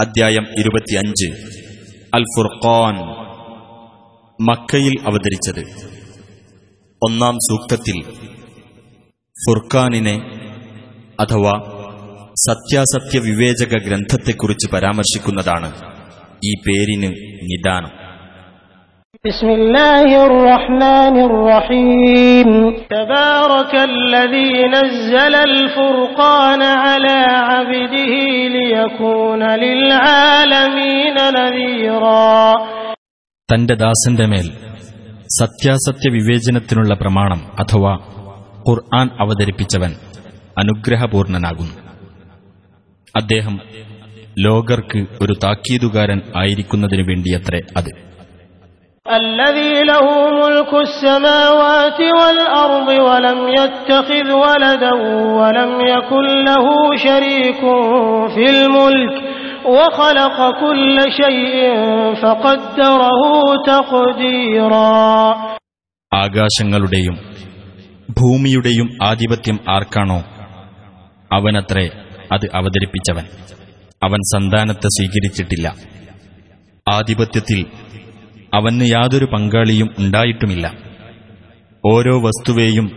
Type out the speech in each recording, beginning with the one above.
അദ്ധ്യായം ഇരുപത്തിയഞ്ച്. അൽ ഫുർഖാൻ മക്കയിൽ അവതരിച്ചത്. ഒന്നാം സൂക്തത്തിൽ ഫുർഖാനിനെ അഥവാ സത്യാസത്യ വിവേചക ഗ്രന്ഥത്തെക്കുറിച്ച് പരാമർശിക്കുന്നതാണ് ഈ പേരിന് നിദാനം. بسم الله الرحمن الرحيم تبارك الذي نزل الفرقان على عبده ليكون للعالمين نذيرا തന്റെ ദാസന്റെ മേൽ സത്യാസത്യ വിവേചനത്തിനുള്ള പ്രമാണം അഥവാ ഖുർആൻ അവതരിപ്പിച്ചവൻ അനുഗ്രഹപൂർണനാകുന്നു അദ്ദേഹം ലോകർക്ക് ഒരു താക്കീതുകാരൻ ആയിരിക്കുന്നതിനു വേണ്ടിയത്രേ അത് الذي له ملك السماوات والأرض ولم يتخذ ولدا ولم يكن له شريك في الملك وخلق كل شيء فقدره تقديرا ആകാശങ്ങളുടെയും ഭൂമിയുടെയും ആധിപത്യം ആർക്കാണോ അവനത്രേ അത് അവതരിപ്പിച്ചവൻ അവൻ സന്താനത്തെ സ്വീകരിച്ചിട്ടില്ല ആധിപത്യത്തിൽ അവന് യാതൊരു പങ്കാളിയും ഉണ്ടായിട്ടുമില്ല ഓരോ വസ്തുവേയും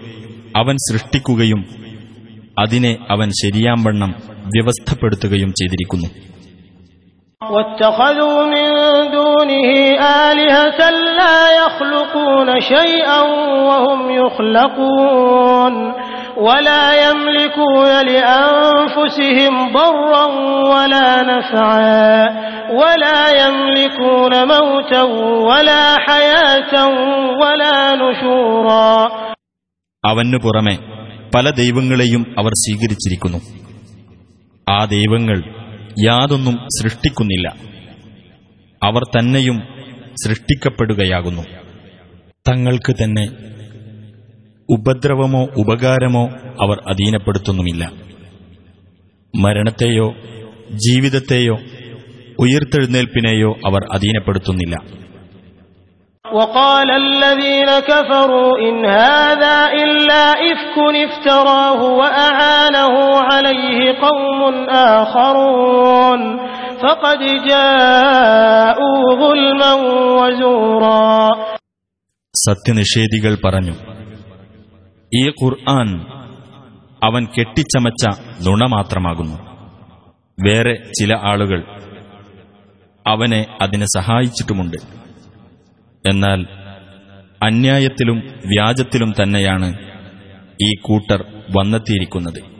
അവൻ സൃഷ്ടിക്കുകയും അതിനെ അവൻ ശരിയാംവണ്ണം വ്യവസ്ഥപ്പെടുത്തുകയും ചെയ്തിരിക്കുന്നു واتخذوا من دونه آلهة لا يخلقون شيئا وهم يخلقون ولا يملكون لأنفسهم ضرا ولا نفعا ولا يملكون موتا ولا حياة ولا نشورا അവനു പുറമെ പല ദൈവങ്ങളെയും അവർ സ്വീകരിച്ചിരിക്കുന്നു ആ ദൈവങ്ങൾ യാതൊന്നും സൃഷ്ടിക്കുന്നില്ല അവർ തന്നെയും സൃഷ്ടിക്കപ്പെടുകയാകുന്നു തങ്ങൾക്ക് തന്നെ ഉപദ്രവമോ ഉപകാരമോ അവർ അധീനപ്പെടുത്തുന്നുമില്ല മരണത്തെയോ ജീവിതത്തെയോ ഉയർത്തെഴുന്നേൽപ്പിനെയോ അവർ അധീനപ്പെടുത്തുന്നില്ല وقال الذين كفروا إن هذا إلا إفك افتراه وأعانه عليه قوم آخرون فقد جاءوا ظلما وزورا സത്യനിഷേധികൾ പറഞ്ഞു ഈ ഖുർആൻ അവൻ കെട്ടിച്ചമച്ച നുണ മാത്രമാകുന്നു വേറെ ചില ആളുകൾ അവനെ അതിനെ സഹായിച്ചിട്ടുമുണ്ട്. എന്നാൽ അന്യായത്തിലും വ്യാജത്തിലും തന്നെയാണ് ഈ കൂട്ടർ വന്നെത്തിയിരിക്കുന്നത്.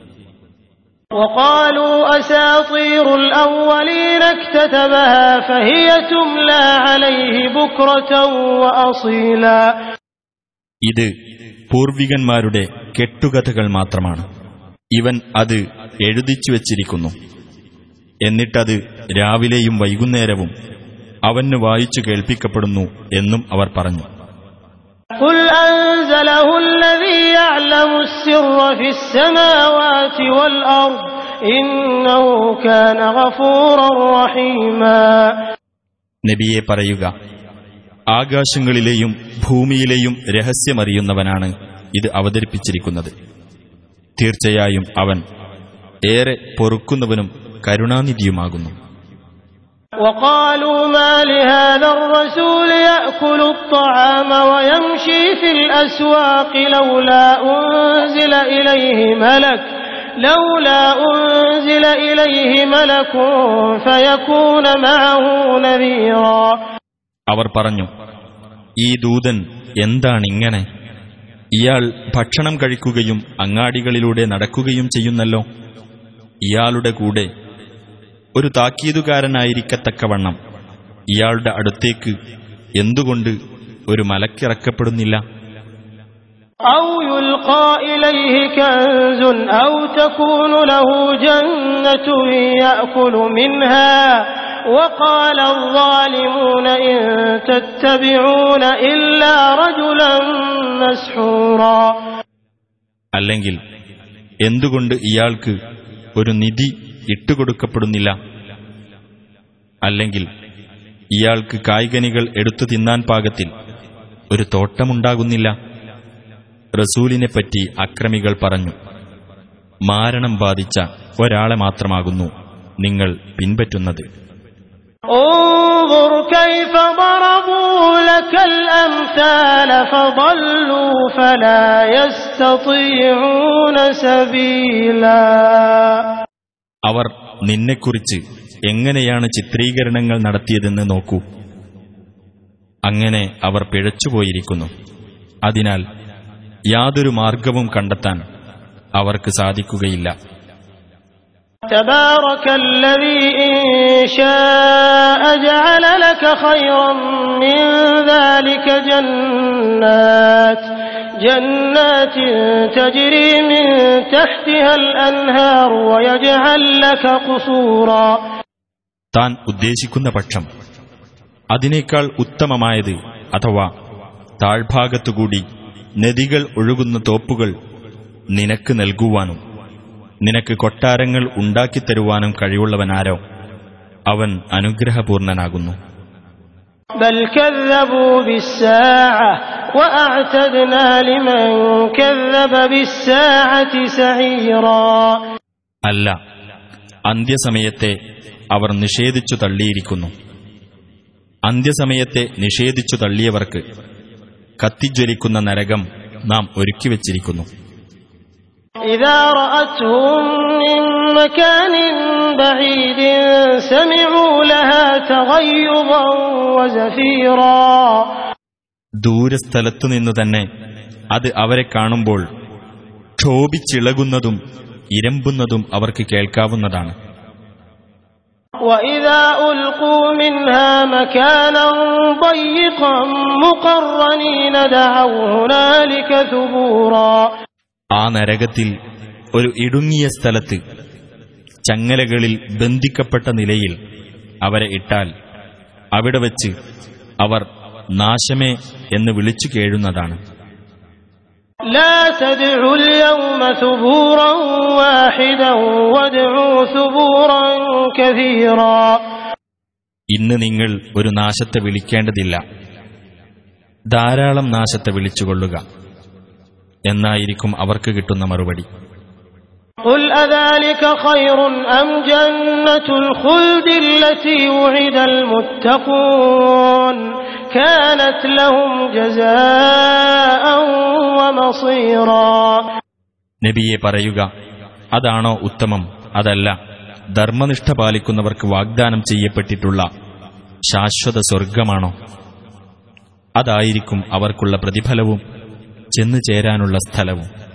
ഇത് പൂർവികന്മാരുടെ കെട്ടുകഥകൾ മാത്രമാണ്. ഇവൻ അത് എഴുതിച്ചു വച്ചിരിക്കുന്നു. എന്നിട്ടത് രാവിലെയും വൈകുന്നേരവും അവന് വായിച്ചു കേൾപ്പിക്കപ്പെടുന്നു എന്നും അവർ പറഞ്ഞു. നബിയെ പറയുക ആകാശങ്ങളിലെയും ഭൂമിയിലെയും രഹസ്യമറിയുന്നവനാണ് ഇത് അവതരിപ്പിച്ചിരിക്കുന്നത്. തീർച്ചയായും അവൻ ഏറെ പൊറുക്കുന്നവനും കരുണാനിധിയുമാകുന്നു وقالوا ما لهذا الرسول يأكل الطعام ويمشي في الأسواق لولا أنزل إليه ملك لولا أنزل إليه ملك فيكون معه نذيرا അവർ പറഞ്ഞു ഈ ദൂതൻ എന്താണിങ്ങനെ ഇയാൾ ഭക്ഷണം കഴിക്കുകയും അങ്ങാടികളിലൂടെ നടക്കുകയും ചെയ്യുന്നല്ലോ ഇയാളുടെ കൂടെ ഒരു താക്കീതുകാരനായിരിക്കത്തക്കവണ്ണം ഇയാളുടെ അടുത്തേക്ക് എന്തുകൊണ്ട് ഒരു മലക്കിറക്കപ്പെടുന്നില്ല? അല്ലെങ്കിൽ എന്തുകൊണ്ട് ഇയാൾക്ക് ഒരു നിധി ഇട്ടുകൊടുക്കപ്പെടുന്നില്ല. അല്ലെങ്കിൽ ഇയാൾക്ക് കായ്കനികൾ എടുത്തു തിന്നാൻ പാകത്തിൽ ഒരു തോട്ടമുണ്ടാകുന്നില്ല. റസൂലിനെപ്പറ്റി അക്രമികൾ പറഞ്ഞു മാരണം ബാധിച്ച ഒരാളെ മാത്രമാകുന്നു നിങ്ങൾ പിൻപറ്റുന്നത്. ഫലാ അവർ നിന്നെക്കുറിച്ച് എങ്ങനെയാണ് ചിത്രീകരണങ്ങൾ നടത്തിയതെന്ന് നോക്കൂ അങ്ങനെ അവർ പിഴച്ചുപോയിരിക്കുന്നു അതിനാൽ യാതൊരു മാർഗവും കണ്ടെത്താൻ അവർക്ക് സാധിക്കുകയില്ല تبارك الذي إن شاء جعل لك خيرا من ذلك جنات جنات تجري من تحتها الأنهار ويجعل لك قصورا താൻ ഉദ്ദേശിക്കുന്ന പക്ഷം അതിനേക്കാൾ ഉത്തമമായത് അഥവാ താഴ്ഭാഗത്തുകൂടി നദികൾ ഒഴുകുന്ന തോപ്പുകൾ നിനക്ക് നൽകുവാനും നിനക്ക് കൊട്ടാരങ്ങൾ ഉണ്ടാക്കിത്തരുവാനും കഴിവുള്ളവനാരോ അവൻ അനുഗ്രഹപൂർണനാകുന്നു بل كذبوا بالساعة وأعتدنا لمن كذب بالساعة سعيرا അല്ല അന്ത്യസമയത്തെ അവർ നിഷേധിച്ചു തള്ളിയിരിക്കുന്നു അന്ത്യസമയത്തെ നിഷേധിച്ചു തള്ളിയവർക്ക് കത്തിജ്വലിക്കുന്ന നരകം നാം ഒരുക്കിവച്ചിരിക്കുന്നു إذا رأتهم من مكان بعيد سمعوا لها تغيظا وزفيرا ദൂരസ്ഥലത്തു നിന്നു തന്നെ അത് അവരെ കാണുമ്പോൾ ക്ഷോഭിച്ചിളകുന്നതും ഇരമ്പുന്നതും അവർക്ക് കേൾക്കാവുന്നതാണ് وإذا ألقوا منها مكانا ضيقا مقرنين دعوا هنالك ثبورا ആ നരകത്തിൽ ഒരു ഇടുങ്ങിയ സ്ഥലത്ത് ചങ്ങലകളിൽ ബന്ധിക്കപ്പെട്ട നിലയിൽ അവരെ ഇട്ടാൽ അവിടെ വച്ച് അവർ നാശമേ എന്ന് വിളിച്ചു കേഴുന്നതാണ്. ഇന്ന് നിങ്ങൾ ഒരു നാശത്തെ വിളിക്കേണ്ടതില്ല. ധാരാളം നാശത്തെ വിളിച്ചുകൊള്ളുക. എന്നായിരിക്കും അവർക്ക് കിട്ടുന്ന മറുപടി. നബിയെ പറയുക അതാണോ ഉത്തമം? അതല്ല ധർമ്മനിഷ്ഠ പാലിക്കുന്നവർക്ക് വാഗ്ദാനം ചെയ്യപ്പെട്ടിട്ടുള്ള ശാശ്വത സ്വർഗമാണോ? അതായിരിക്കും അവർക്കുള്ള പ്രതിഫലവും. ചെന്നു ചേരാനുള്ള സ്ഥലവും.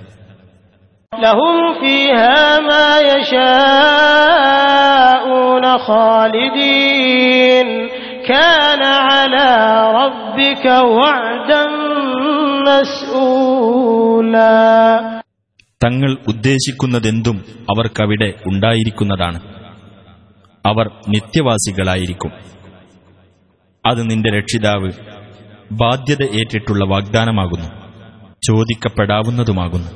തങ്ങൾ ഉദ്ദേശിക്കുന്നതെന്തും അവർക്കവിടെ ഉണ്ടായിരിക്കുന്നതാണ്. അവർ നിത്യവാസികളായിരിക്കും. അത് നിന്റെ രക്ഷിതാവ് ബാധ്യത ഏറ്റിട്ടുള്ള വാഗ്ദാനമാകുന്നു. ചോദിക്കപ്പെടാവുന്നതുമാകുന്നു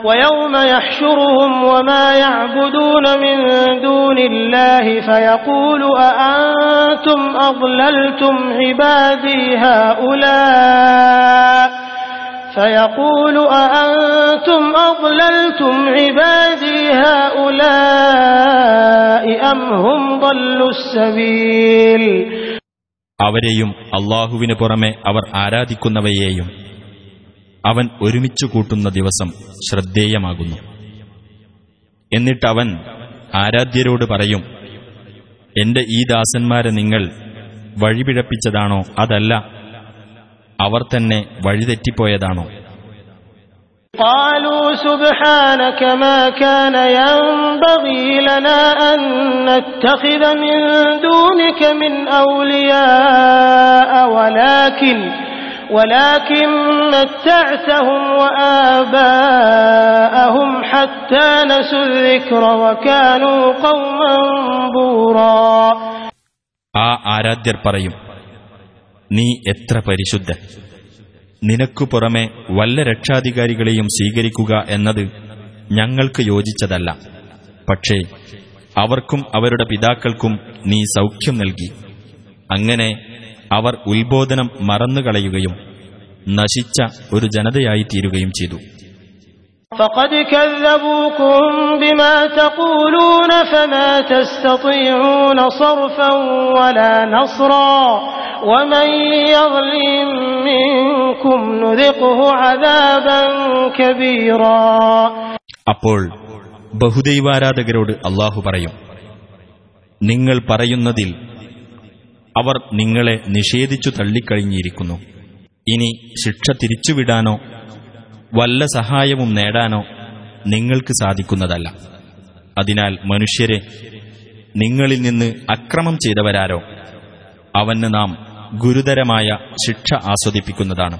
ويوم يحشرهم وما يعبدون من دون الله فيقول أأنتم أضللتم عبادي هؤلاء فيقول أأنتم أضللتم عبادي هؤلاء أم هم ضلوا السبيل അവരെയും അള്ളാഹുവിന് പുറമെ അവർ ആരാധിക്കുന്നവയെയും അവൻ ഒരുമിച്ചു കൂട്ടുന്ന ദിവസം ശ്രദ്ധേയമാകുന്നു എന്നിട്ടവൻ ആരാധ്യരോട് പറയും എന്റെ ഈ ദാസന്മാരെ നിങ്ങൾ വഴിപിഴപ്പിച്ചതാണോ അതല്ല അവർ തന്നെ വഴിതെറ്റിപ്പോയതാണോ قالوا سبحانك ما كان ينبغي لنا أن نتخذ من دونك من أولياء ولكن ولكن متعتهم وآباءهم حتى نسوا الذكر وكانوا قوما بورا ആ ആരാധ്യർ പറയും നീ എത്ര പരിശുദ്ധൻ നിനക്കു പുറമെ വല്ല രക്ഷാധികാരികളെയും സ്വീകരിക്കുക എന്നത് ഞങ്ങൾക്ക് യോജിച്ചതല്ല പക്ഷേ അവർക്കും അവരുടെ പിതാക്കൾക്കും നീ സൗഖ്യം നൽകി അങ്ങനെ അവർ ഉത്ബോധനം മറന്നുകളയുകയും നശിച്ച ഒരു ജനതയായി തീരുകയും ചെയ്തു അപ്പോൾ ബഹുദൈവാരാധകരോട് അള്ളാഹു പറയും നിങ്ങൾ പറയുന്നതിൽ അവർ നിങ്ങളെ നിഷേധിച്ചു തള്ളിക്കഴിഞ്ഞിരിക്കുന്നു. ഇനി ശിക്ഷ തിരിച്ചുവിടാനോ വല്ല സഹായവും നേടാനോ നിങ്ങൾക്ക് സാധിക്കുന്നതല്ല. അതിനാൽ മനുഷ്യരെ നിങ്ങളിൽ നിന്ന് അക്രമം ചെയ്തവരാരോ? അവന് നാം ഗുരുതരമായ ശിക്ഷ ആസ്വദിപ്പിക്കുന്നതാണ്.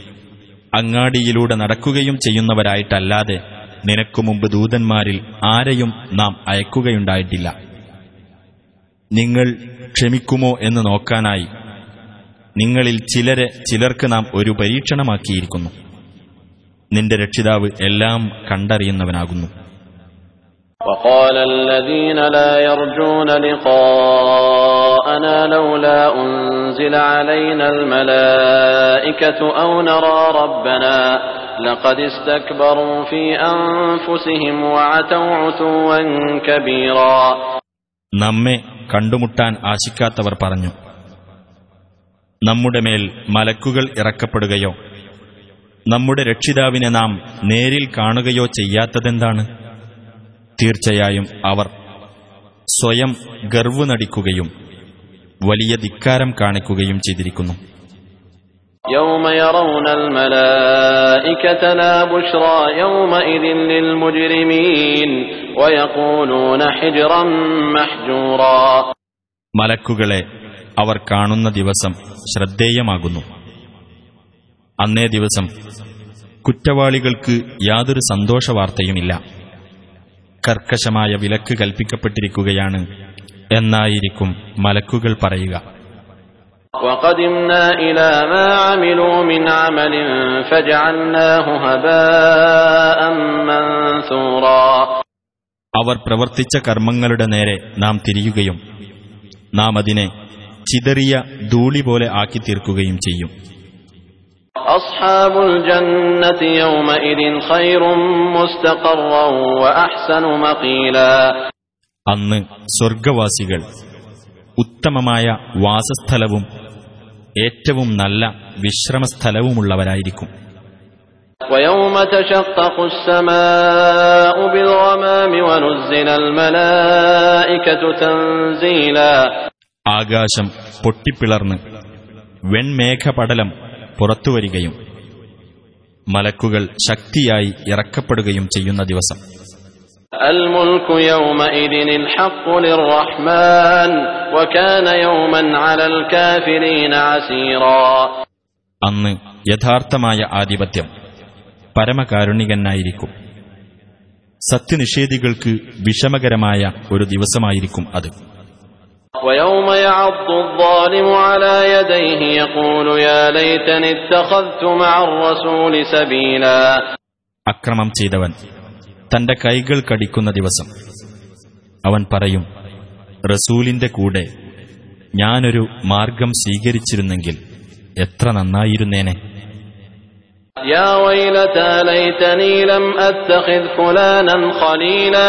അങ്ങാടിയിലൂടെ നടക്കുകയും ചെയ്യുന്നവരായിട്ടല്ലാതെ നിനക്കു മുമ്പ് ദൂതന്മാരിൽ ആരെയും നാം അയക്കുകയുണ്ടായിട്ടില്ല. നിങ്ങൾ ക്ഷമിക്കുമോ എന്ന് നോക്കാനായി നിങ്ങളിൽ ചിലരെ ചിലർക്ക് നാം ഒരു പരീക്ഷണമാക്കിയിരിക്കുന്നു. നിന്റെ രക്ഷിതാവ് എല്ലാം കണ്ടറിയുന്നവനാകുന്നു. وقال الذين لا يرجون لقاءنا لولا أنزل علينا الملائكة أو نرى ربنا لقد استكبروا في أنفسهم وعتوا عتوا كبيرا നമ്മെ കണ്ടുമുട്ടാൻ ആശിക്കാത്തവർ പറഞ്ഞു നമ്മുടെ മേൽ മലക്കുകൾ ഇറക്കപ്പെടുകയോ നമ്മുടെ രക്ഷിതാവിനെ നാം നേരിൽ കാണുകയോ ചെയ്യാത്തതെന്താണ് തീർച്ചയായും അവർ സ്വയം ഗർവ് നടിക്കുകയും വലിയ ധിക്കാരം കാണിക്കുകയും ചെയ്തിരിക്കുന്നു. മലക്കുകളെ അവർ കാണുന്ന ദിവസം ശ്രദ്ധേയമാകുന്നു. അന്നേ ദിവസം കുറ്റവാളികൾക്ക് യാതൊരു സന്തോഷവാർത്തയുമില്ല. കർക്കശമായ വിലക്ക് കൽപ്പിക്കപ്പെട്ടിരിക്കുകയാണ്. എന്നായിരിക്കും മലക്കുകൾ പറയുക. അവർ പ്രവർത്തിച്ച കർമ്മങ്ങളുടെ നേരെ നാം തിരിയുകയും നാം അതിനെ ചിതറിയ ധൂളി പോലെ ആക്കി തീർക്കുകയും ചെയ്യും. أصحاب الجنة يومئذ خير مستقرا وأحسن مقيلا അന്ന് സ്വർഗവാസികൾ ഉത്തമമായ വാസസ്ഥലവും ഏറ്റവും നല്ല വിശ്രമസ്ഥലവുമുള്ളവരായിരിക്കും ويوم تشقق السماء بالغمام ونزل الملائكة تنزيلا ആകാശം പൊട്ടിപ്പിളർന്ന് വെൺമേഘപടലം പുറത്തുവരികയും മലക്കുകൾ ശക്തിയായി ഇറക്കപ്പെടുകയും ചെയ്യുന്ന ദിവസം. അന്ന് യഥാർത്ഥമായ ആധിപത്യം പരമകാരുണികനായിരിക്കും. സത്യനിഷേധികൾക്ക് വിഷമകരമായ ഒരു ദിവസമായിരിക്കും അത്. ويوم يعض الظالم على يديه يقول يا ليتني اتخذت مع الرسول سبيلا അക്രമം ചെയ്തവൻ തന്റെ കൈകൾ കടിക്കുന്ന ദിവസം അവൻ പറയും റസൂലിന്റെ കൂടെ ഞാനൊരു മാർഗം സ്വീകരിച്ചിരുന്നെങ്കിൽ എത്ര നന്നായിരുന്നേനെ يا ويلتى ليتني لم أتخذ فلانا خليلا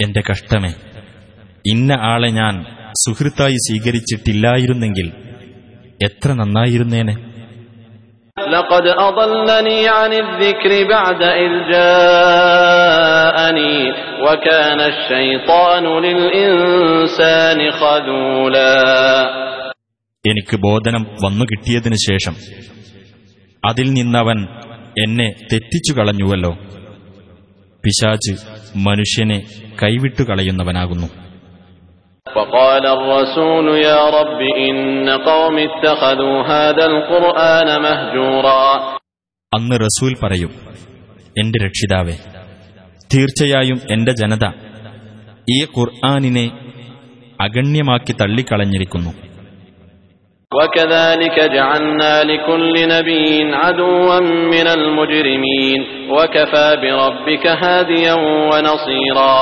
എന്റെ കഷ്ടമേ ഇന്ന ആളെ ഞാൻ സുഹൃത്തായി സ്വീകരിച്ചിട്ടില്ലായിരുന്നെങ്കിൽ എത്ര നന്നായിരുന്നേനെ لقد أضلني عن الذكر بعد إذ جاءني وكان الشيطان للإنسان خذولا എനിക്ക് ബോധനം വന്നു കിട്ടിയതിനു ശേഷം അതിൽ നിന്നവൻ എന്നെ തെറ്റിച്ചു കളഞ്ഞുവല്ലോ പിശാച്ച് മനുഷ്യനെ കൈവിട്ടു കളയുന്നവനാകുന്നു وقال الرسول يا رب إن قوم اتخذوا هذا القرآن مهجورا അന്ന് റസൂൽ പറയും എന്റെ രക്ഷിതാവേ തീർച്ചയായും എന്റെ ജനത ഈ ഖുർആാനിനെ അഗണ്യമാക്കി തള്ളിക്കളഞ്ഞിരിക്കുന്നു وكذلك جعلنا لكل نبي عدوا من المجرمين وكفى بربك هاديا ونصيرا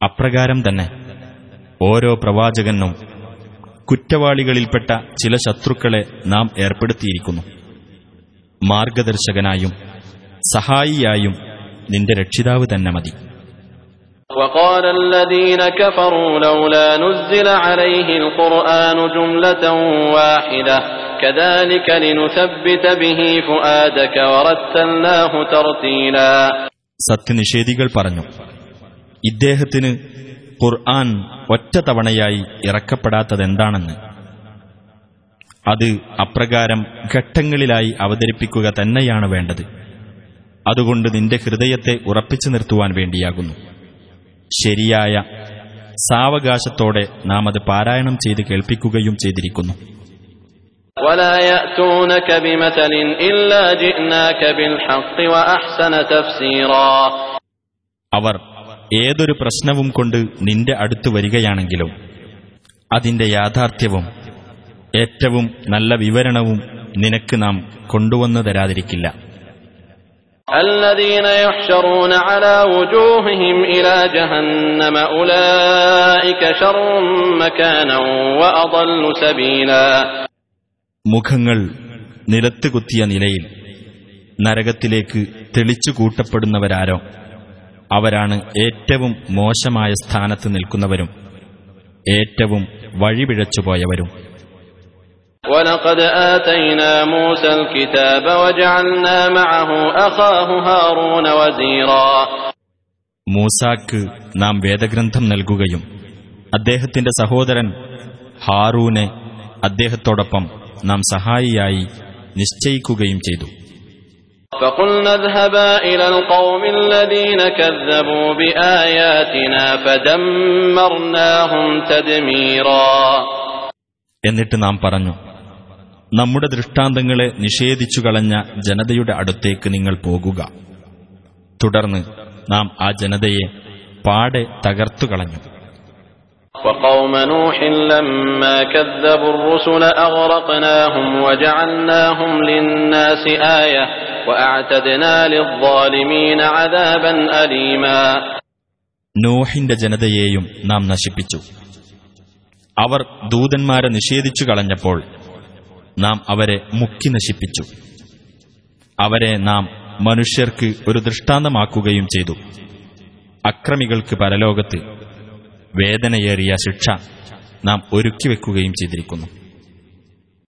അപ്രകാരം തന്നെ ഓരോ പ്രവാചകനും കുറ്റവാളികളിൽപ്പെട്ട ചില ശത്രുക്കളെ നാം ഏർപ്പെടുത്തിയിരിക്കുന്നു മാർഗദർശകനായും സഹായിയായും നിന്റെ രക്ഷിതാവ് തന്നെ മതി وقال الذين كفروا لولا نزل عليه القرآن جملة واحدة كذلك لنثبت به فؤادك ورتلناه ترتيلا സത്യനിഷേധികൾ പറഞ്ഞു ഇദ്ദേഹത്തിന് ഖുർആൻ ഒറ്റ തവണയായി ഇറക്കപ്പെടാത്തതെന്താണെന്ന്. അത് അപ്രകാരം ഘട്ടങ്ങളിലായി അവതരിപ്പിക്കുക തന്നെയാണ് വേണ്ടത്. അതുകൊണ്ട് നിന്റെ ഹൃദയത്തെ ഉറപ്പിച്ചു നിർത്തുവാൻ വേണ്ടിയാകുന്നു. ശരിയായ സാവകാശത്തോടെ നാം അത് പാരായണം ചെയ്ത് കേൾപ്പിക്കുകയും ചെയ്തിരിക്കുന്നു. അവർ ഏതൊരു പ്രശ്നവും കൊണ്ട് നിന്റെ അടുത്ത് വരികയാണെങ്കിലും അതിന്റെ യാഥാർത്ഥ്യവും ഏറ്റവും നല്ല വിവരണവും നിനക്ക് നാം കൊണ്ടുവന്നു തരാതിരിക്കില്ല الذين يحشرون على وجوههم إلى جهنم أولئك شر مكانا وأضل سبيلا മുഖങ്ങൾ നിലത്ത് കുത്തിയ നിലയിൽ നരകത്തിലേക്ക് തെളിച്ചു കൂട്ടപ്പെടുന്നവരാരോ അവരാണ് ഏറ്റവും മോശമായ സ്ഥാനത്ത് നിൽക്കുന്നവരും ഏറ്റവും വഴിപിഴച്ചുപോയവരും ولقد آتينا موسى الكتاب وجعلنا معه أخاه هارون وزيرا മൂസാക്ക് നാം വേദഗ്രന്ഥം നൽകുകയും അദ്ദേഹത്തിന്റെ സഹോദരൻ ഹാറൂനെ അദ്ദേഹത്തോടൊപ്പം നാം സഹായിയായി നിശ്ചയിക്കുകയും ചെയ്തു فقلنا اذهبا إلى القوم الذين كذبوا بآياتنا فدمرناهم تدميرا എന്നിട്ട് നാം പറഞ്ഞു നമ്മുടെ ദൃഷ്ടാന്തങ്ങളെ നിഷേധിച്ചു കളഞ്ഞ ജനതയുടെ അടുത്തേക്ക് നിങ്ങൾ പോകുക തുടർന്ന് നാം ആ ജനതയെ പാടെ തകർത്തു കളഞ്ഞു وقوم نوح لما كذبوا الرسل أغرقناهم وجعلناهم للناس آية وأعتدنا للظالمين عذابا أليما നോഹിന്റെ ജനതയെയും നാം നശിപ്പിച്ചു അവർ ദൂതന്മാരെ നിഷേധിച്ചു കളഞ്ഞപ്പോൾ നാം അവരെ മുക്കി നശിപ്പിച്ചു അവരെ നാം മനുഷ്യർക്ക് ഒരു ദൃഷ്ടാന്തമാക്കുകയും ചെയ്തു അക്രമികൾക്ക് പരലോകത്ത് വേദനയേറിയ ശിക്ഷ നാം ഒരുക്കിവെക്കുകയും ചെയ്തിരിക്കുന്നു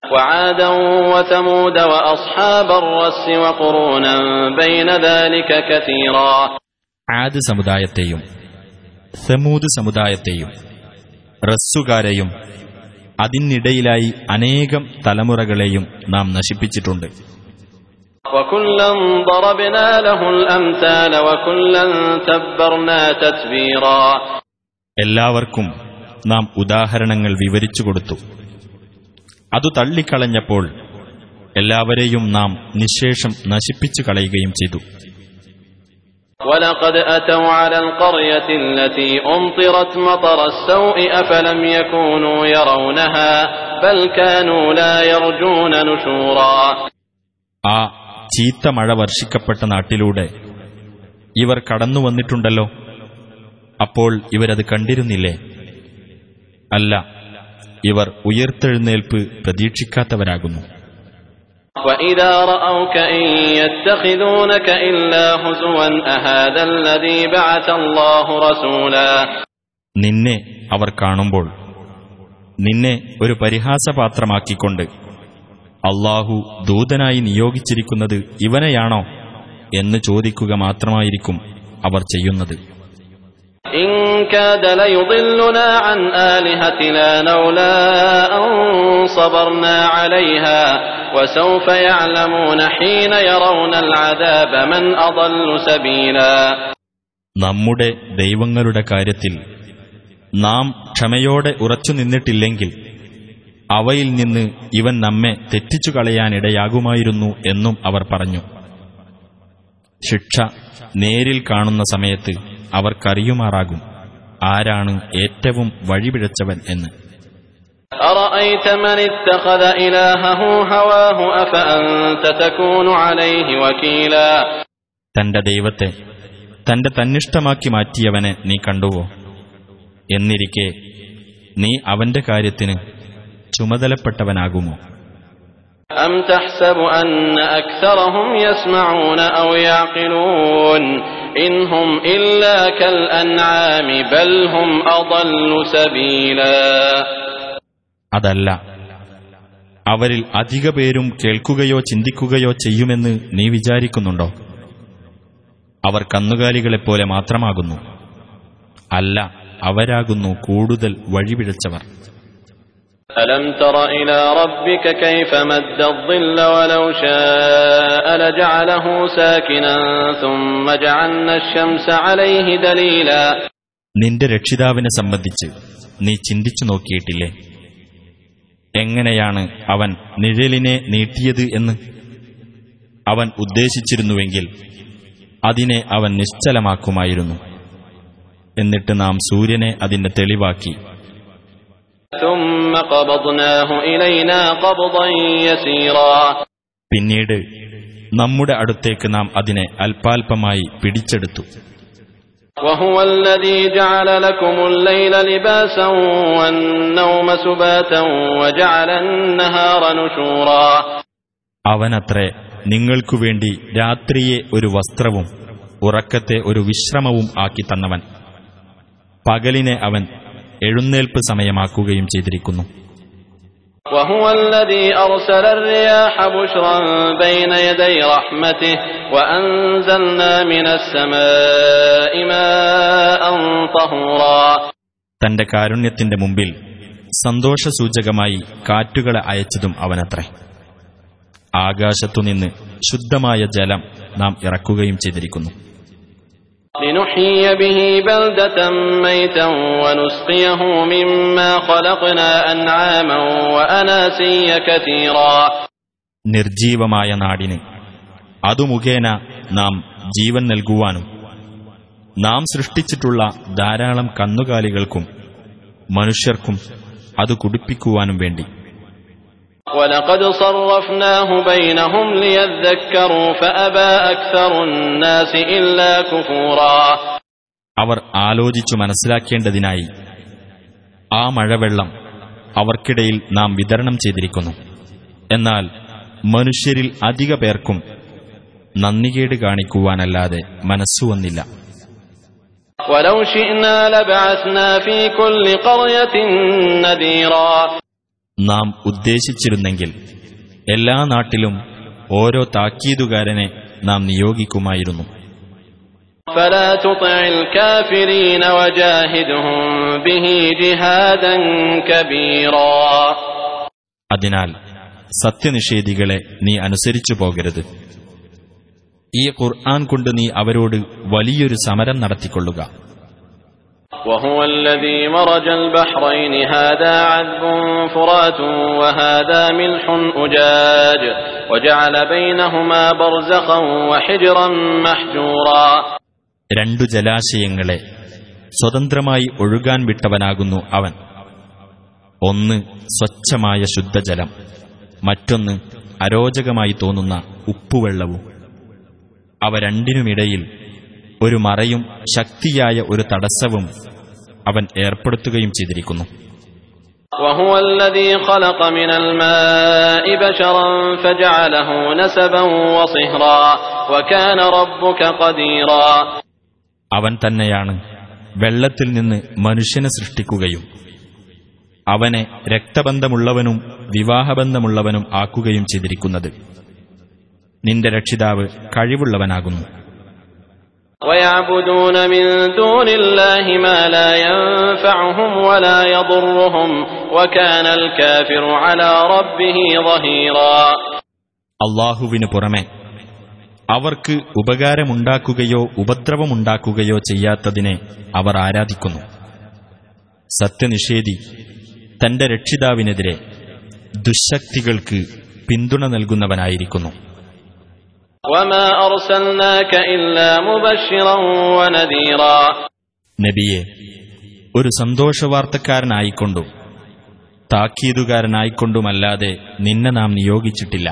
وعادا وثمود وأصحاب الرس وقرونا بين ذلك كثيرا ആദ് സമുദായത്തെയും സമൂത് സമുദായത്തെയും റസ്സുകാരെയും അതിനിടയിലായി അനേകം തലമുറകളെയും നാം നശിപ്പിച്ചിട്ടുണ്ട് എല്ലാവർക്കും നാം ഉദാഹരണങ്ങൾ വിവരിച്ചു കൊടുത്തു. അതു തള്ളിക്കളഞ്ഞപ്പോൾ എല്ലാവരെയും നാം നിശേഷം നശിപ്പിച്ചു കളയുകയും ചെയ്തു. ആ ചീത്ത മഴ വർഷിക്കപ്പെട്ട നാട്ടിലൂടെ ഇവർ കടന്നു വന്നിട്ടുണ്ടല്ലോ അപ്പോൾ ഇവരത് കണ്ടിരുന്നില്ലേ? അല്ല ഇവർ ഉയർത്തെഴുന്നേൽപ്പ് പ്രതീക്ഷിക്കാത്തവരാകുന്നു. നിന്നെ അവർ കാണുമ്പോൾ നിന്നെ ഒരു പരിഹാസപാത്രമാക്കിക്കൊണ്ട് അള്ളാഹു ദൂതനായി നിയോഗിച്ചിരിക്കുന്നത് ഇവനെയാണോ എന്ന് ചോദിക്കുക മാത്രമായിരിക്കും അവർ ചെയ്യുന്നത്. إن كاد ليضلنا عن آلهتنا لولا أن صبرنا عليها وسوف يعلمون حين يرون العذاب من أضل سبيلا നമ്മുടെ ദൈവങ്ങളുടെ കാര്യത്തിൽ നാം ക്ഷമയോടെ ഉറച്ചു നിന്നിട്ടില്ലെങ്കിൽ അവയിൽ നിന്ന് ഇവൻ നമ്മെ തെറ്റിച്ചു കളയാനിടയാകുമായിരുന്നു എന്നും അവർ പറഞ്ഞു ശിക്ഷ നേരിൽ കാണുന്ന സമയത്ത് അവർക്കറിയുമാറാകും ആരാണ് ഏറ്റവും വഴിപിഴച്ചവൻ എന്ന് أرأيت من اتخذ إلهه هواه أفأنت تكون عليه وكيلا തന്റെ ദൈവത്തെ തന്റെ തന്നിഷ്ടമാക്കി മാറ്റിയവനെ നീ കണ്ടുവോ എന്നിരിക്കെ നീ അവന്റെ കാര്യത്തിന് ചുമതലപ്പെട്ടവനാകുമോ أم تحسب أن أكثرهم يسمعون أو يعقلون ഇൻഹും ഇല്ലാ കൽ അൻആമി ബൽ ഹും അതല്ല അവരിൽ അധിക പേരും കേൾക്കുകയോ ചിന്തിക്കുകയോ ചെയ്യുമെന്ന് നീ വിചാരിക്കുന്നുണ്ടോ? അവർ കന്നുകാലികളെപ്പോലെ മാത്രമാകുന്നു. അല്ല അവരാകുന്നു കൂടുതൽ വഴിപിഴച്ചവർ. ألم تر إلى ربك كيف مد الظل ولو شاء لجعله ساكنا ثم جعلنا الشمس عليه دليلا നിന്റെ രക്ഷിതാവിനെ സംബന്ധിച്ച് നീ ചിന്തിച്ചു നോക്കിയിട്ടില്ലേ എങ്ങനെയാണ് അവൻ നിഴലിനെ നീട്ടിയത് എന്ന് അവൻ ഉദ്ദേശിച്ചിരുന്നുവെങ്കിൽ അതിനെ അവൻ നിശ്ചലമാക്കുമായിരുന്നു എന്നിട്ട് നാം സൂര്യനെ അതിന്റെ തെളിവാക്കി പിന്നീട് നമ്മുടെ അടുത്തേക്ക് നാം അതിനെ അല്പാൽപമായി പിടിച്ചെടുത്തു وهو الذي جعل لكم الليل لباسا والنوم سباتا وجعل النهار نشورا അവനത്രേ നിങ്ങൾക്കു വേണ്ടി രാത്രിയെ ഒരു വസ്ത്രവും ഉറക്കത്തെ ഒരു വിശ്രമവും ആക്കി തന്നവൻ പകലിനെ അവൻ എഴുന്നേൽപ്പ് സമയമാക്കുകയും ചെയ്തിരിക്കുന്നു وهو الذي أرسل الرياح بشرا بين يدي رحمته وأنزلنا من السماء ماء طهورا തന്റെ കാരുണ്യത്തിന്റെ മുമ്പിൽ സന്തോഷസൂചകമായി കാറ്റുകളെ അയച്ചതും അവനത്രേ ആകാശത്തുനിന്ന് ശുദ്ധമായ ജലം നാം ഇറക്കുകയും ചെയ്തിരിക്കുന്നു لنحيي به بلدة ميتا ونسقيه مما خلقنا أنعاما وأناسيا كثيرا നിർജീവമായ നാടിന് അതു മുഖേന നാം ജീവൻ നൽകുവാനും നാം സൃഷ്ടിച്ചിട്ടുള്ള ധാരാളം കന്നുകാലികൾക്കും മനുഷ്യർക്കും അത് കുടിപ്പിക്കുവാനും വേണ്ടി ولقد صرفناه بينهم ليذكروا فأبى أكثر الناس إلا كفورا അവർ ആലോചിച്ചു മനസ്സിലാക്കേണ്ടതിനായി ആ മഴവെള്ളം അവർക്കിടയിൽ നാം വിതരണം ചെയ്തിരിക്കുന്നു എന്നാൽ മനുഷ്യരിൽ അധിക പേർക്കും നന്ദികേട് കാണിക്കുവാനല്ലാതെ മനസ്സുവന്നില്ല ولو شئنا لبعثنا في كل قرية نذيرا നാം ഉദ്ദേശിച്ചിരുന്നെങ്കിൽ എല്ലാ നാട്ടിലും ഓരോ താക്കീതുകാരനെ നാം നിയോഗിക്കുമായിരുന്നു. അതിനാൽ സത്യനിഷേധികളെ നീ അനുസരിച്ചു പോകരുത്. ഈ ഖുർആൻ കൊണ്ട് നീ അവരോട് വലിയൊരു സമരം നടത്തിക്കൊള്ളുക. وهو الذي مرج البحرين هذا عذب فرات وهذا ملح أجاج وجعل بينهما برزخا وحجرا محجورا രണ്ടു ജലാശയങ്ങളെ സ്വതന്ത്രമായി ഒഴുകാൻ വിട്ടവനാകുന്നു അവൻ ഒന്ന് സ്വച്ഛമായ ശുദ്ധജലം മറ്റൊന്ന് അരോചകമായി തോന്നുന്ന ഉപ്പുവെള്ളവും അവ രണ്ടിനുമിടയിൽ ഒരു മറയും ശക്തിയായ ഒരു തടസ്സവും അവൻ ഏർപ്പെടുത്തുകയും ചെയ്തിരിക്കുന്നു وهو الذي خلق من الماء بشرا فجعله نسبا وصهرا وكان ربك قديرا അവൻ തന്നെയാണ് വെള്ളത്തിൽ നിന്ന് മനുഷ്യനെ സൃഷ്ടിക്കുകയും അവനെ രക്തബന്ധമുള്ളവനും വിവാഹബന്ധമുള്ളവനും ആക്കുകയും ചെയ്തിരിക്കുന്നത് നിന്റെ രക്ഷിതാവ് കഴിവുള്ളവനാകുന്നു ويعبدون من دون الله ما لا ينفعهم ولا يضرهم وكان الكافر على ربه ظهيرا അള്ളാഹുവിനു പുറമെ അവർക്ക് ഉപകാരമുണ്ടാക്കുകയോ ഉപദ്രവമുണ്ടാക്കുകയോ ചെയ്യാത്തതിനെ അവർ ആരാധിക്കുന്നു സത്യനിഷേധി തന്റെ രക്ഷിതാവിനെതിരെ ദുശക്തികൾക്ക് പിന്തുണ നൽകുന്നവനായിരിക്കുന്നു നബിയെ ഒരു സന്തോഷവാർത്തക്കാരനായിക്കൊണ്ടും താക്കീതുകാരനായിക്കൊണ്ടുമല്ലാതെ നിന്നെ നാം നിയോഗിച്ചിട്ടില്ല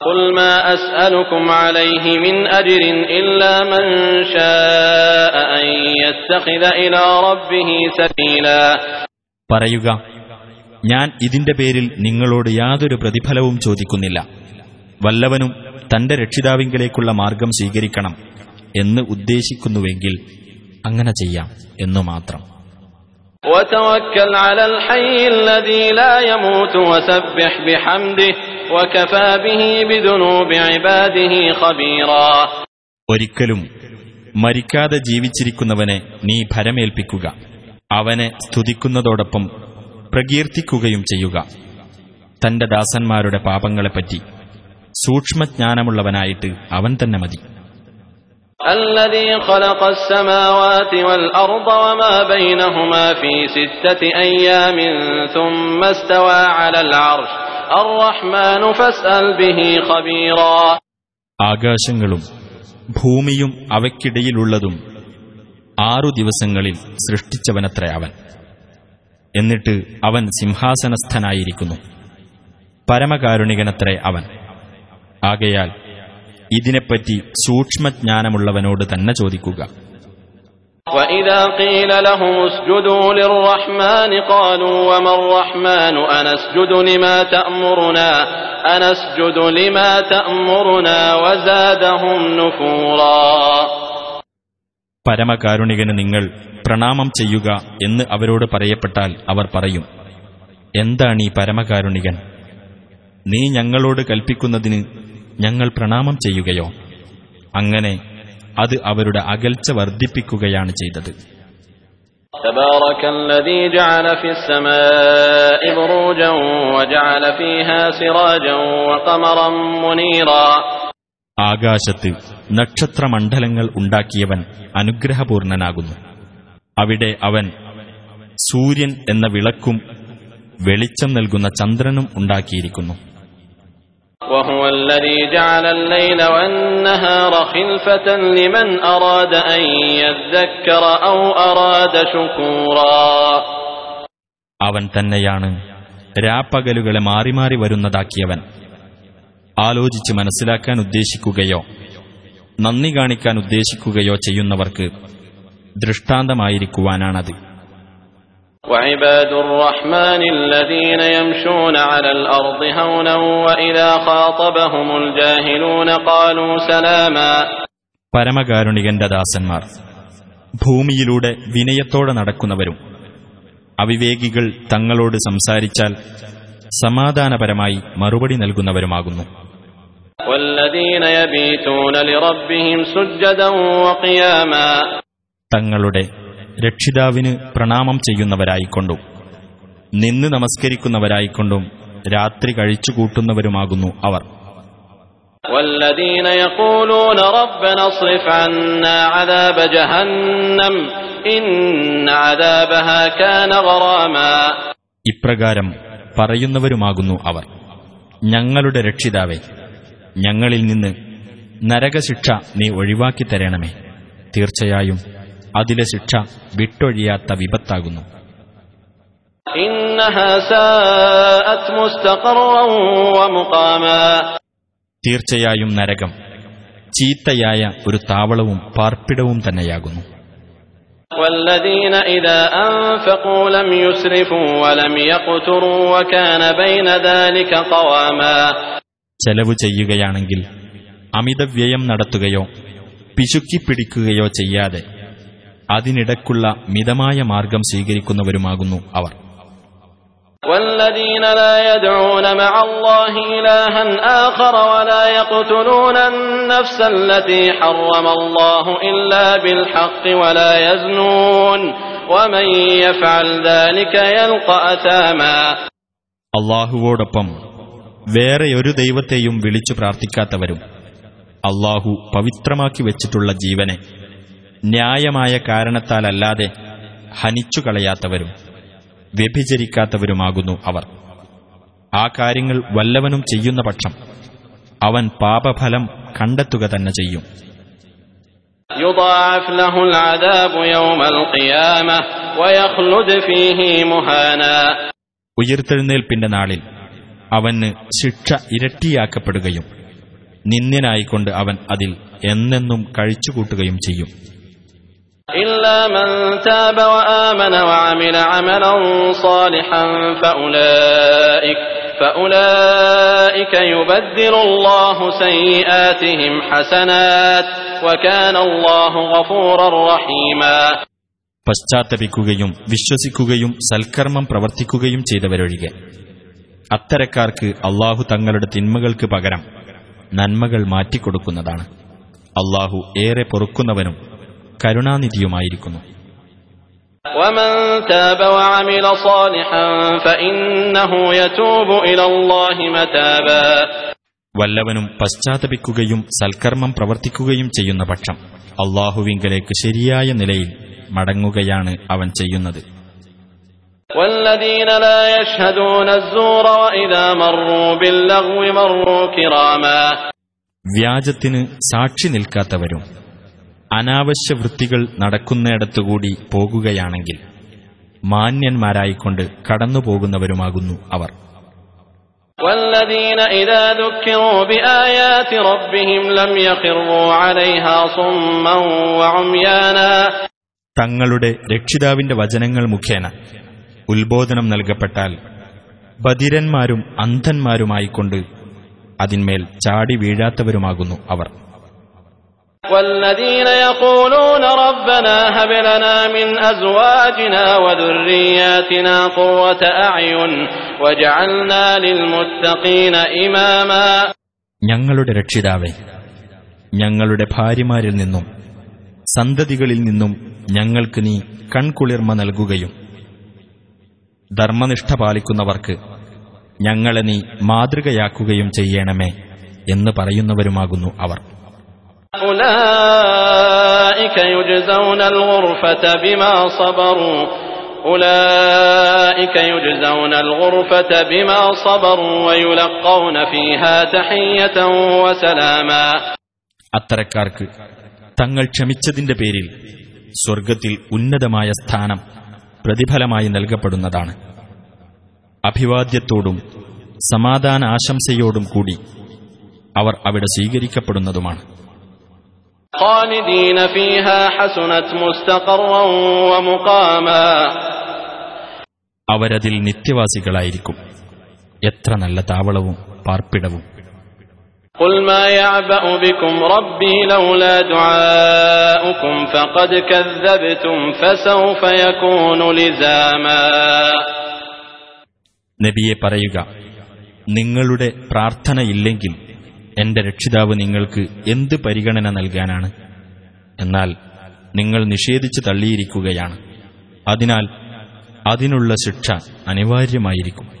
قل ما أسألكم عليه من أجر إلا من شاء أن يتخذ إلى ربه سبيلا പറയുക ഞാൻ ഇതിന്റെ പേരിൽ നിങ്ങളോട് യാതൊരു പ്രതിഫലവും ചോദിക്കുന്നില്ല വല്ലവനും തന്റെ രക്ഷിതാവിങ്കിലേക്കുള്ള മാർഗം സ്വീകരിക്കണം എന്ന് ഉദ്ദേശിക്കുന്നുവെങ്കിൽ അങ്ങനെ ചെയ്യാം എന്നു മാത്രം. ഒരിക്കലും മരിക്കാതെ ജീവിച്ചിരിക്കുന്നവനെ നീ ഭരമേൽപ്പിക്കുക. അവനെ സ്തുതിക്കുന്നതോടൊപ്പം പ്രകീർത്തിക്കുകയും ചെയ്യുക. തന്റെ ദാസന്മാരുടെ പാപങ്ങളെപ്പറ്റി സൂക്ഷ്മജ്ഞാനമുള്ളവനായിട്ട് അവൻ തന്നെ മതി الذي خلق السماوات والأرض وما بينهما في ستة أيام ثم استوى على العرش الرحمن فاسأل به خبيرا ആകാശങ്ങളും ഭൂമിയും അവയ്ക്കിടയിലുള്ളതും ആറു ദിവസങ്ങളിൽ സൃഷ്ടിച്ചവനത്ര അവൻ എന്നിട്ട് അവൻ സിംഹാസനസ്ഥനായിരിക്കുന്നു പരമകാരുണികനത്രേ അവൻ ആകയാൽ ഇതിനെപ്പറ്റി സൂക്ഷ്മജ്ഞാനമുള്ളവനോട് തന്നെ ചോദിക്കുക وإذا قيل لهم اسجدوا للرحمن قالوا وما الرحمن أنسجد لما تأمرنا أنسجد لما تأمرنا وزادهم نفورا പരമകാരുണികന് നിങ്ങൾ പ്രണാമം ചെയ്യുക എന്ന് അവരോട് പറയപ്പെട്ടാൽ അവർ പറയും എന്താണ് ഈ പരമകാരുണികൻ നീ ഞങ്ങളോട് കൽപ്പിക്കുന്നതിന് ഞങ്ങൾ പ്രണാമം ചെയ്യുകയോ? അങ്ങനെ അത് അവരുടെ അകൽച്ച വർദ്ധിപ്പിക്കുകയാണ് ചെയ്തത്. ആകാശത്ത് നക്ഷത്രമണ്ഡലങ്ങൾ ഉണ്ടാക്കിയവൻ അനുഗ്രഹപൂർണനാകുന്നു. അവിടെ അവൻ സൂര്യൻ എന്ന വിളക്കും വെളിച്ചം നൽകുന്ന ചന്ദ്രനും ഉണ്ടാക്കിയിരിക്കുന്നു. وهو الذي جعل الليل والنهار خلفة لمن أراد أن يذكر أو أراد شكورا അവൻ തന്നെയാണ് രാപ്പകലുകളെ മാറി മാറി വരുന്നതാക്കിയവൻ ആലോചിച്ച് മനസ്സിലാക്കാൻ ഉദ്ദേശിക്കുകയോ നന്ദി കാണിക്കാൻ ഉദ്ദേശിക്കുകയോ ചെയ്യുന്നവർക്ക് ദൃഷ്ടാന്തമായിരിക്കുവാനാണത് وعباد الرحمن الذين يمشون على الأرض هونا وإذا خاطبهم الجاهلون قالوا سلاما പരമകാരുണികന്റെ ദാസന്മാർ ഭൂമിയിലൂടെ വിനയത്തോടെ നടക്കുന്നവരും അവിവേകികൾ തങ്ങളോട് സംസാരിച്ചാൽ സമാധാനപരമായി മറുപടി നൽകുന്നവരുമാകുന്നു والذين يبيتون لربهم سجدا وقياما തങ്ങളുടെ രക്ഷിതാവിന് പ്രണാമം ചെയ്യുന്നവരായിക്കൊണ്ടും നിന്ന് നമസ്കരിക്കുന്നവരായിക്കൊണ്ടും രാത്രി കഴിച്ചുകൂട്ടുന്നവരുമാകുന്നു അവർ والذين يقولون ربنا اصرف عنا عذاب جهنم إن عذابها كان غراما ഇപ്രകാരം പറയുന്നവരുമാകുന്നു അവർ ഞങ്ങളുടെ രക്ഷിതാവേ ഞങ്ങളിൽ നിന്ന് നരകശിക്ഷ നീ ഒഴിവാക്കി തരണമേ തീർച്ചയായും അതിലെ ശിക്ഷ വിട്ടൊഴിയാത്ത വിപത്താകുന്നു إنها ساءت مستقرا ومقاما തീർച്ചയായും നരകം ചീത്തയായ ഒരു താവളവും പാർപ്പിടവും തന്നെയാകുന്നു والذين إذا أنفقوا لم يسرفوا ولم يقتروا وكان بين ذلك قواما ചെലവ് ചെയ്യുകയാണെങ്കിൽ അമിതവ്യയം നടത്തുകയോ പിശുക്കിപ്പിടിക്കുകയോ ചെയ്യാതെ അതിനിടക്കുള്ള മിതമായ മാർഗം സ്വീകരിക്കുന്നവരുമാകുന്നു അവർ والذين لا يدعون مع الله إلها آخر ولا يقتلون النفس التي حرم الله إلا بالحق ولا يزنون ومن يفعل ذلك يلقى أثاما അള്ളാഹുവോടൊപ്പം വേറെ ഒരു ദൈവത്തെയും വിളിച്ചു പ്രാർത്ഥിക്കാത്തവരും അള്ളാഹു പവിത്രമാക്കി വെച്ചിട്ടുള്ള ജീവനെ ന്യായമായ കാരണത്താലല്ലാതെ ഹനിച്ചു കളയാത്തവരും വ്യഭിചരിക്കാത്തവരുമാകുന്നു അവർ. ആ കാര്യങ്ങൾ വല്ലവനും ചെയ്യുന്ന പക്ഷം അവൻ പാപഫലം കണ്ടെത്തുക തന്നെ ചെയ്യും. ഉയർത്തെഴുന്നേൽപ്പിന്റെ നാളിൽ അവന് ശിക്ഷ ഇരട്ടിയാക്കപ്പെടുകയും നിന്ദ്യനായിക്കൊണ്ട് അവൻ അതിൽ എന്നെന്നും കഴിച്ചുകൂട്ടുകയും ചെയ്യും. إلا من تاب وآمن وعمل عملا صالحا فأولئك فأولئك يبدل الله سيئاتهم حسنات وكان الله غفورا رحيما പശ്ചാത്തപിക്കുകയും വിശ്വസിക്കുകയും സൽക്കർമ്മം പ്രവർത്തിക്കുകയും ചെയ്തവരൊഴികെ അത്തരക്കാർക്ക് അള്ളാഹു തങ്ങളുടെ തിന്മകൾക്ക് പകരം നന്മകൾ മാറ്റിക്കൊടുക്കുന്നതാണ് അള്ളാഹു ഏറെ പൊറുക്കുന്നവനും കരുണാനിധിയുമായിരിക്കുന്നു. വല്ലവനും പശ്ചാത്തപിക്കുകയും സൽക്കർമ്മം പ്രവർത്തിക്കുകയും ചെയ്യുന്ന പക്ഷം അള്ളാഹുവിങ്കലേക്ക് ശരിയായ നിലയിൽ മടങ്ങുകയാണ് അവൻ ചെയ്യുന്നത്. വ്യാജത്തിന് സാക്ഷി നിൽക്കാത്തവരും അനാവശ്യ വൃത്തികൾ നടക്കുന്നിടത്തുകൂടി പോകുകയാണെങ്കിൽ മാന്യന്മാരായിക്കൊണ്ട് കടന്നുപോകുന്നവരുമാകുന്നു അവർ والذين إذا ذكروا بآيات ربهم لم يخروا عليها صما وعميانا തങ്ങളുടെ രക്ഷിതാവിന്റെ വചനങ്ങൾ മുഖേന ഉത്ബോധനം നൽകപ്പെട്ടാൽ ബധിരന്മാരും അന്ധന്മാരുമായിക്കൊണ്ട് അതിന്മേൽ ചാടി വീഴാത്തവരുമാകുന്നു അവർ والذين يقولون ربنا هب لنا من أزواجنا وذرياتنا قرة أعين واجعلنا للمتقين إماما ഞങ്ങളുടെ രക്ഷിതാവേ ഞങ്ങളുടെ ഭാര്യമാരിൽ നിന്നും സന്തതികളിൽ നിന്നും ഞങ്ങൾക്ക് നീ കൺകുളിർമ നൽകുകയും ധർമ്മനിഷ്ഠ പാലിക്കുന്നവർക്ക് ഞങ്ങളെ നീ മാതൃകയാക്കുകയും ചെയ്യണമേ എന്ന് പറയുന്നവരുമാകുന്നു അവർ أولئك يجزون الغرفة بما صبروا أولئك يجزون الغرفة بما صبروا ويلقون فيها تحية وسلاما അത്തരക്കാർക്ക് തങ്ങൾ ക്ഷമിച്ചതിന്റെ പേരിൽ സ്വർഗത്തിൽ ഉന്നതമായ സ്ഥാനം പ്രതിഫലമായി നൽകപ്പെടുന്നതാണ് അഭിവാദ്യത്തോടും സമാധാന ആശംസയോടും കൂടി അവർ അവിടെ സ്വീകരിക്കപ്പെടുന്നതുമാണ് خالدين فيها حسنت مستقرا ومقاما അവരതിൽ നിത്യവാസികളായിരിക്കും എത്ര നല്ല താവളവും പാർപ്പിടവും قل ما يعبأ بكم ربي لولا دعاؤكم فقد كذبتم فسوف يكون لزاما നബിയെ പറയുക നിങ്ങളുടെ പ്രാർത്ഥനയില്ലെങ്കിൽ എന്റെ രക്ഷിതാവ് നിങ്ങൾക്ക് എന്ത് പരിഗണന നൽകാനാണ്? എന്നാൽ നിങ്ങൾ നിഷേധിച്ചു തള്ളിയിരിക്കുകയാണ്. അതിനാൽ അതിനുള്ള ശിക്ഷ അനിവാര്യമായിരിക്കും.